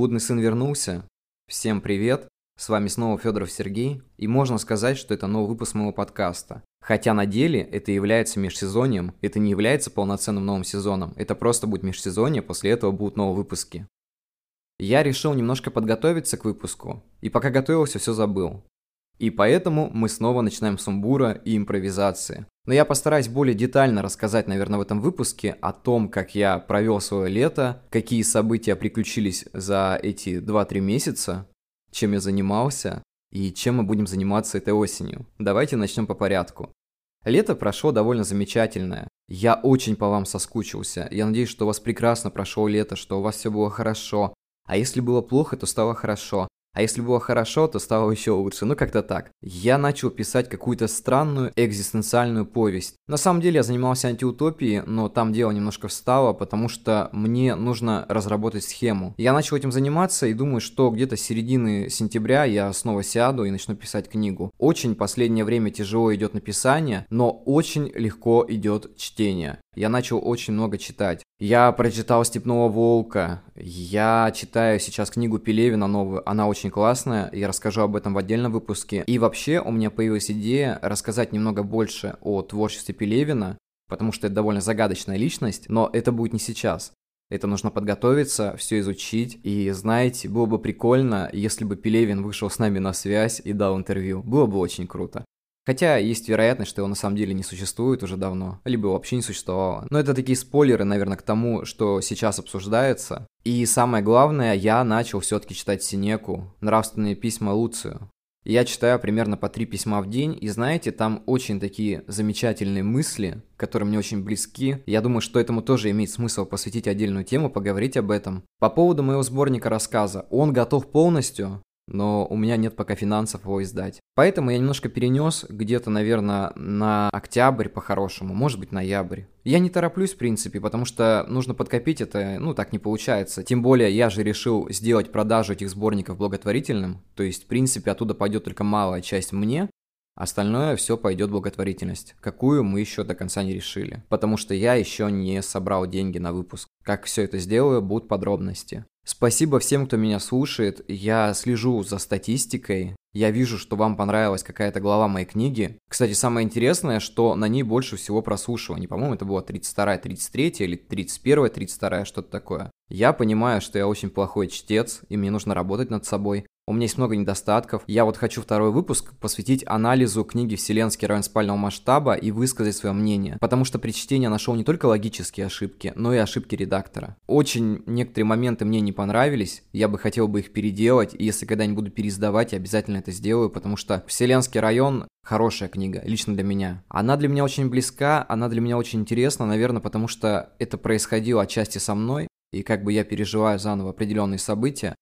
Блудный сын вернулся. Всем привет. С вами снова Федоров Сергей. И можно сказать, что это новый выпуск моего подкаста. Хотя на деле это является межсезоньем, это не является полноценным новым сезоном. Это просто будет межсезонье, после этого будут новые выпуски. Я решил немножко подготовиться к выпуску, и пока готовился, все забыл. И поэтому мы снова начинаем сумбура и импровизации. Но я постараюсь более детально рассказать, наверное, в этом выпуске о том, как я провел свое лето, какие события приключились за эти 2-3 месяца, чем я занимался и чем мы будем заниматься этой осенью. Давайте начнем по порядку. Лето прошло довольно замечательное. Я очень по вам соскучился. Я надеюсь, что у вас прекрасно прошло лето, что у вас все было хорошо. А если было плохо, то стало хорошо. А если было хорошо, то стало еще лучше. Ну, как-то так. Я начал писать какую-то странную экзистенциальную повесть. На самом деле я занимался антиутопией, но там дело немножко встало, потому что мне нужно разработать схему. Я начал этим заниматься и думаю, что где-то с середины сентября я снова сяду и начну писать книгу. Очень последнее время тяжело идет написание, но очень легко идет чтение. Я начал очень много читать. Я прочитал «Степного волка», я читаю сейчас книгу Пелевина новую, она очень классная, я расскажу об этом в отдельном выпуске. И вообще у меня появилась идея рассказать немного больше о творчестве Пелевина, потому что это довольно загадочная личность, но это будет не сейчас. Это нужно подготовиться, все изучить. И знаете, было бы прикольно, если бы Пелевин вышел с нами на связь и дал интервью. Было бы очень круто. Хотя есть вероятность, что его на самом деле не существует уже давно, либо вообще не существовало. Но это такие спойлеры, наверное, к тому, что сейчас обсуждается. И самое главное, я начал все-таки читать Синеку, нравственные письма Луцию. Я читаю примерно по три письма в день, и знаете, там очень такие замечательные мысли, которые мне очень близки. Я думаю, что этому тоже имеет смысл посвятить отдельную тему, поговорить об этом. По поводу моего сборника рассказа. Он готов полностью, но у меня нет пока финансов его издать. Поэтому я немножко перенес где-то, наверное, на октябрь по-хорошему, может быть, ноябрь. Я не тороплюсь, в принципе, потому что нужно подкопить это, ну, так не получается. Тем более, я же решил сделать продажу этих сборников благотворительным, то есть, в принципе, оттуда пойдет только малая часть мне, Остальное все пойдет благотворительность, какую мы еще до конца не решили, потому что я еще не собрал деньги на выпуск. Как все это сделаю, будут подробности. Спасибо всем, кто меня слушает. Я слежу за статистикой. Я вижу, что вам понравилась какая-то глава моей книги. Кстати, самое интересное, что на ней больше всего прослушиваний. По-моему, это была 32-я, 33 или 31-я, 32-я, что-то такое. Я понимаю, что я очень плохой чтец, и мне нужно работать над собой. У меня есть много недостатков. Я вот хочу второй выпуск посвятить анализу книги «Вселенский район спального масштаба» и высказать свое мнение. Потому что при чтении я нашел не только логические ошибки, но и ошибки редактора. Очень некоторые моменты мне не понравились. Я бы хотел бы их переделать. И если когда-нибудь буду переиздавать, я обязательно это сделаю, потому что «Вселенский район» хорошая книга, лично для меня. Она для меня очень близка, она для меня очень интересна, наверное, потому что это происходило отчасти со мной, и как бы я переживаю заново определенные события.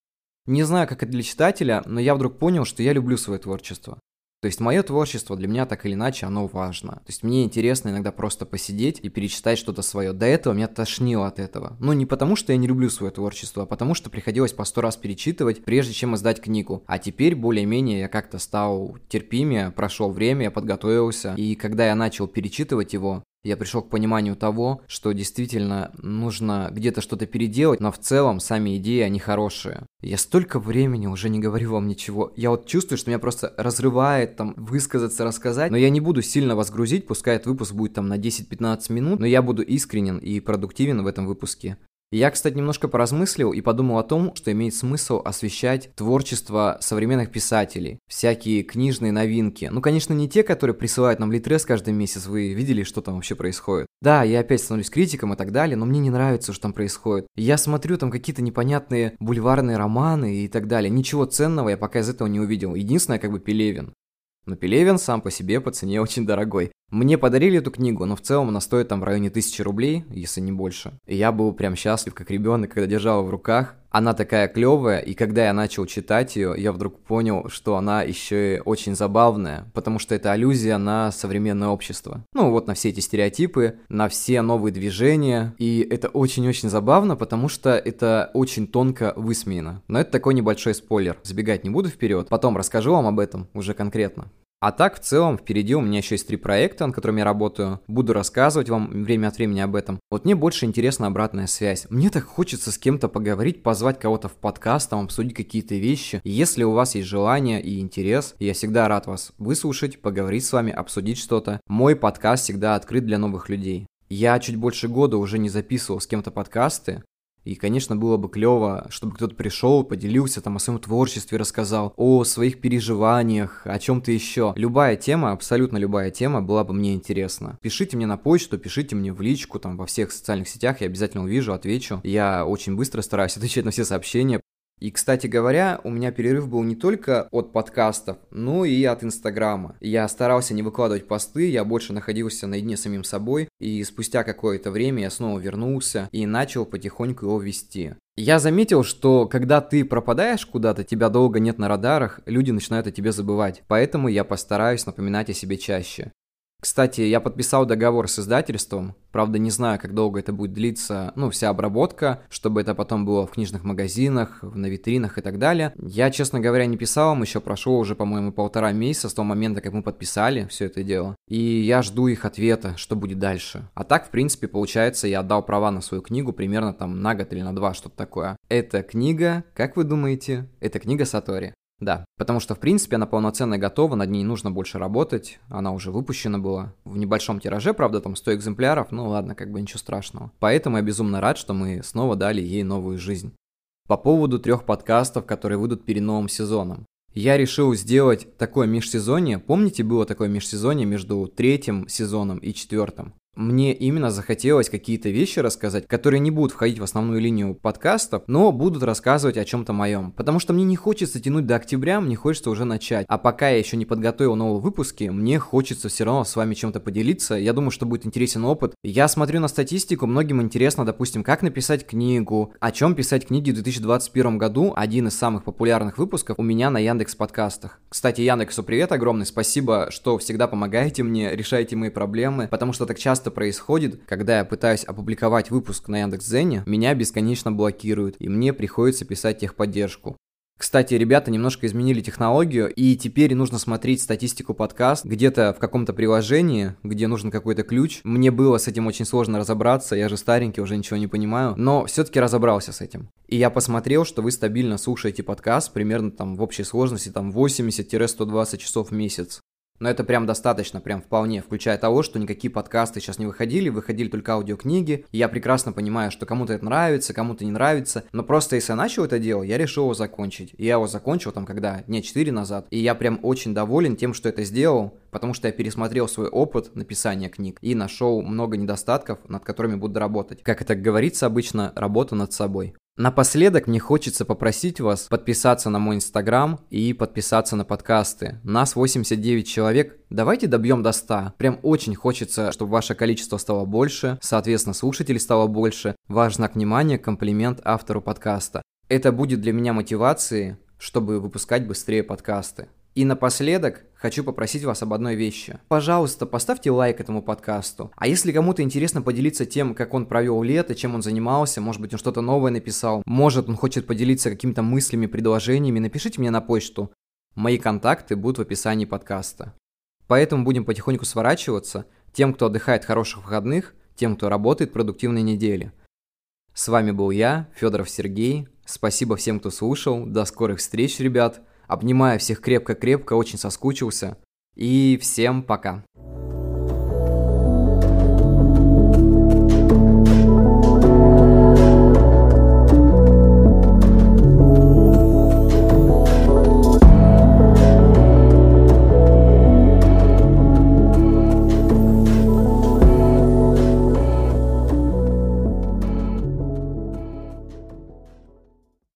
Не знаю, как это для читателя, но я вдруг понял, что я люблю свое творчество. То есть мое творчество для меня так или иначе, оно важно. То есть мне интересно иногда просто посидеть и перечитать что-то свое. До этого меня тошнило от этого. Ну не потому, что я не люблю свое творчество, а потому, что приходилось по сто раз перечитывать, прежде чем издать книгу. А теперь более-менее я как-то стал терпимее, прошел время, я подготовился. И когда я начал перечитывать его, я пришел к пониманию того, что действительно нужно где-то что-то переделать, но в целом сами идеи, они хорошие. Я столько времени уже не говорю вам ничего. Я вот чувствую, что меня просто разрывает там высказаться, рассказать, но я не буду сильно вас грузить, пускай этот выпуск будет там на 10-15 минут, но я буду искренен и продуктивен в этом выпуске. Я, кстати, немножко поразмыслил и подумал о том, что имеет смысл освещать творчество современных писателей, всякие книжные новинки. Ну, конечно, не те, которые присылают нам литрес каждый месяц, вы видели, что там вообще происходит. Да, я опять становлюсь критиком и так далее, но мне не нравится, что там происходит. Я смотрю там какие-то непонятные бульварные романы и так далее. Ничего ценного я пока из этого не увидел. Единственное, как бы Пелевин. Но Пелевин сам по себе по цене очень дорогой. Мне подарили эту книгу, но в целом она стоит там в районе тысячи рублей, если не больше. И я был прям счастлив, как ребенок, когда держал ее в руках. Она такая клевая, и когда я начал читать ее, я вдруг понял, что она еще и очень забавная, потому что это аллюзия на современное общество. Ну вот на все эти стереотипы, на все новые движения, и это очень-очень забавно, потому что это очень тонко высмеяно. Но это такой небольшой спойлер, забегать не буду вперед, потом расскажу вам об этом уже конкретно. А так, в целом, впереди у меня еще есть три проекта, над которыми я работаю. Буду рассказывать вам время от времени об этом. Вот мне больше интересна обратная связь. Мне так хочется с кем-то поговорить, позвать кого-то в подкаст, там, обсудить какие-то вещи. Если у вас есть желание и интерес, я всегда рад вас выслушать, поговорить с вами, обсудить что-то. Мой подкаст всегда открыт для новых людей. Я чуть больше года уже не записывал с кем-то подкасты, и, конечно, было бы клево, чтобы кто-то пришел, поделился там о своем творчестве, рассказал о своих переживаниях, о чем-то еще. Любая тема, абсолютно любая тема была бы мне интересна. Пишите мне на почту, пишите мне в личку, там во всех социальных сетях, я обязательно увижу, отвечу. Я очень быстро стараюсь отвечать на все сообщения, и, кстати говоря, у меня перерыв был не только от подкастов, но и от Инстаграма. Я старался не выкладывать посты, я больше находился наедине с самим собой, и спустя какое-то время я снова вернулся и начал потихоньку его вести. Я заметил, что когда ты пропадаешь куда-то, тебя долго нет на радарах, люди начинают о тебе забывать. Поэтому я постараюсь напоминать о себе чаще. Кстати, я подписал договор с издательством. Правда, не знаю, как долго это будет длиться, ну, вся обработка, чтобы это потом было в книжных магазинах, на витринах и так далее. Я, честно говоря, не писал им, еще прошло уже, по-моему, полтора месяца с того момента, как мы подписали все это дело. И я жду их ответа, что будет дальше. А так, в принципе, получается, я отдал права на свою книгу примерно там на год или на два, что-то такое. Эта книга, как вы думаете, это книга Сатори. Да, потому что, в принципе, она полноценно готова, над ней нужно больше работать, она уже выпущена была. В небольшом тиражи, правда, там 100 экземпляров, ну ладно, как бы ничего страшного. Поэтому я безумно рад, что мы снова дали ей новую жизнь. По поводу трех подкастов, которые выйдут перед новым сезоном. Я решил сделать такое межсезонье. Помните, было такое межсезонье между третьим сезоном и четвертым? Мне именно захотелось какие-то вещи рассказать, которые не будут входить в основную линию подкастов, но будут рассказывать о чем-то моем. Потому что мне не хочется тянуть до октября, мне хочется уже начать. А пока я еще не подготовил новые выпуски, мне хочется все равно с вами чем-то поделиться. Я думаю, что будет интересен опыт. Я смотрю на статистику, многим интересно, допустим, как написать книгу, о чем писать книги в 2021 году. Один из самых популярных выпусков у меня на Яндекс подкастах. Кстати, Яндексу привет огромный, спасибо, что всегда помогаете мне, решаете мои проблемы, потому что так часто часто происходит, когда я пытаюсь опубликовать выпуск на Яндекс.Зене, меня бесконечно блокируют, и мне приходится писать техподдержку. Кстати, ребята немножко изменили технологию, и теперь нужно смотреть статистику подкаст где-то в каком-то приложении, где нужен какой-то ключ. Мне было с этим очень сложно разобраться, я же старенький, уже ничего не понимаю, но все-таки разобрался с этим. И я посмотрел, что вы стабильно слушаете подкаст примерно там в общей сложности там 80-120 часов в месяц. Но это прям достаточно, прям вполне, включая того, что никакие подкасты сейчас не выходили, выходили только аудиокниги. Я прекрасно понимаю, что кому-то это нравится, кому-то не нравится. Но просто если я начал это дело, я решил его закончить. И я его закончил там когда? Дня 4 назад. И я прям очень доволен тем, что это сделал, потому что я пересмотрел свой опыт написания книг и нашел много недостатков, над которыми буду работать. Как это говорится обычно, работа над собой. Напоследок мне хочется попросить вас подписаться на мой инстаграм и подписаться на подкасты. Нас 89 человек, давайте добьем до 100. Прям очень хочется, чтобы ваше количество стало больше, соответственно слушателей стало больше. Ваш знак внимания, комплимент автору подкаста. Это будет для меня мотивацией, чтобы выпускать быстрее подкасты. И напоследок хочу попросить вас об одной вещи. Пожалуйста, поставьте лайк этому подкасту. А если кому-то интересно поделиться тем, как он провел лето, чем он занимался, может быть, он что-то новое написал, может, он хочет поделиться какими-то мыслями, предложениями, напишите мне на почту. Мои контакты будут в описании подкаста. Поэтому будем потихоньку сворачиваться. Тем, кто отдыхает хороших выходных, тем, кто работает продуктивной недели. С вами был я, Федоров Сергей. Спасибо всем, кто слушал. До скорых встреч, ребят. Обнимаю всех крепко-крепко, очень соскучился. И всем пока.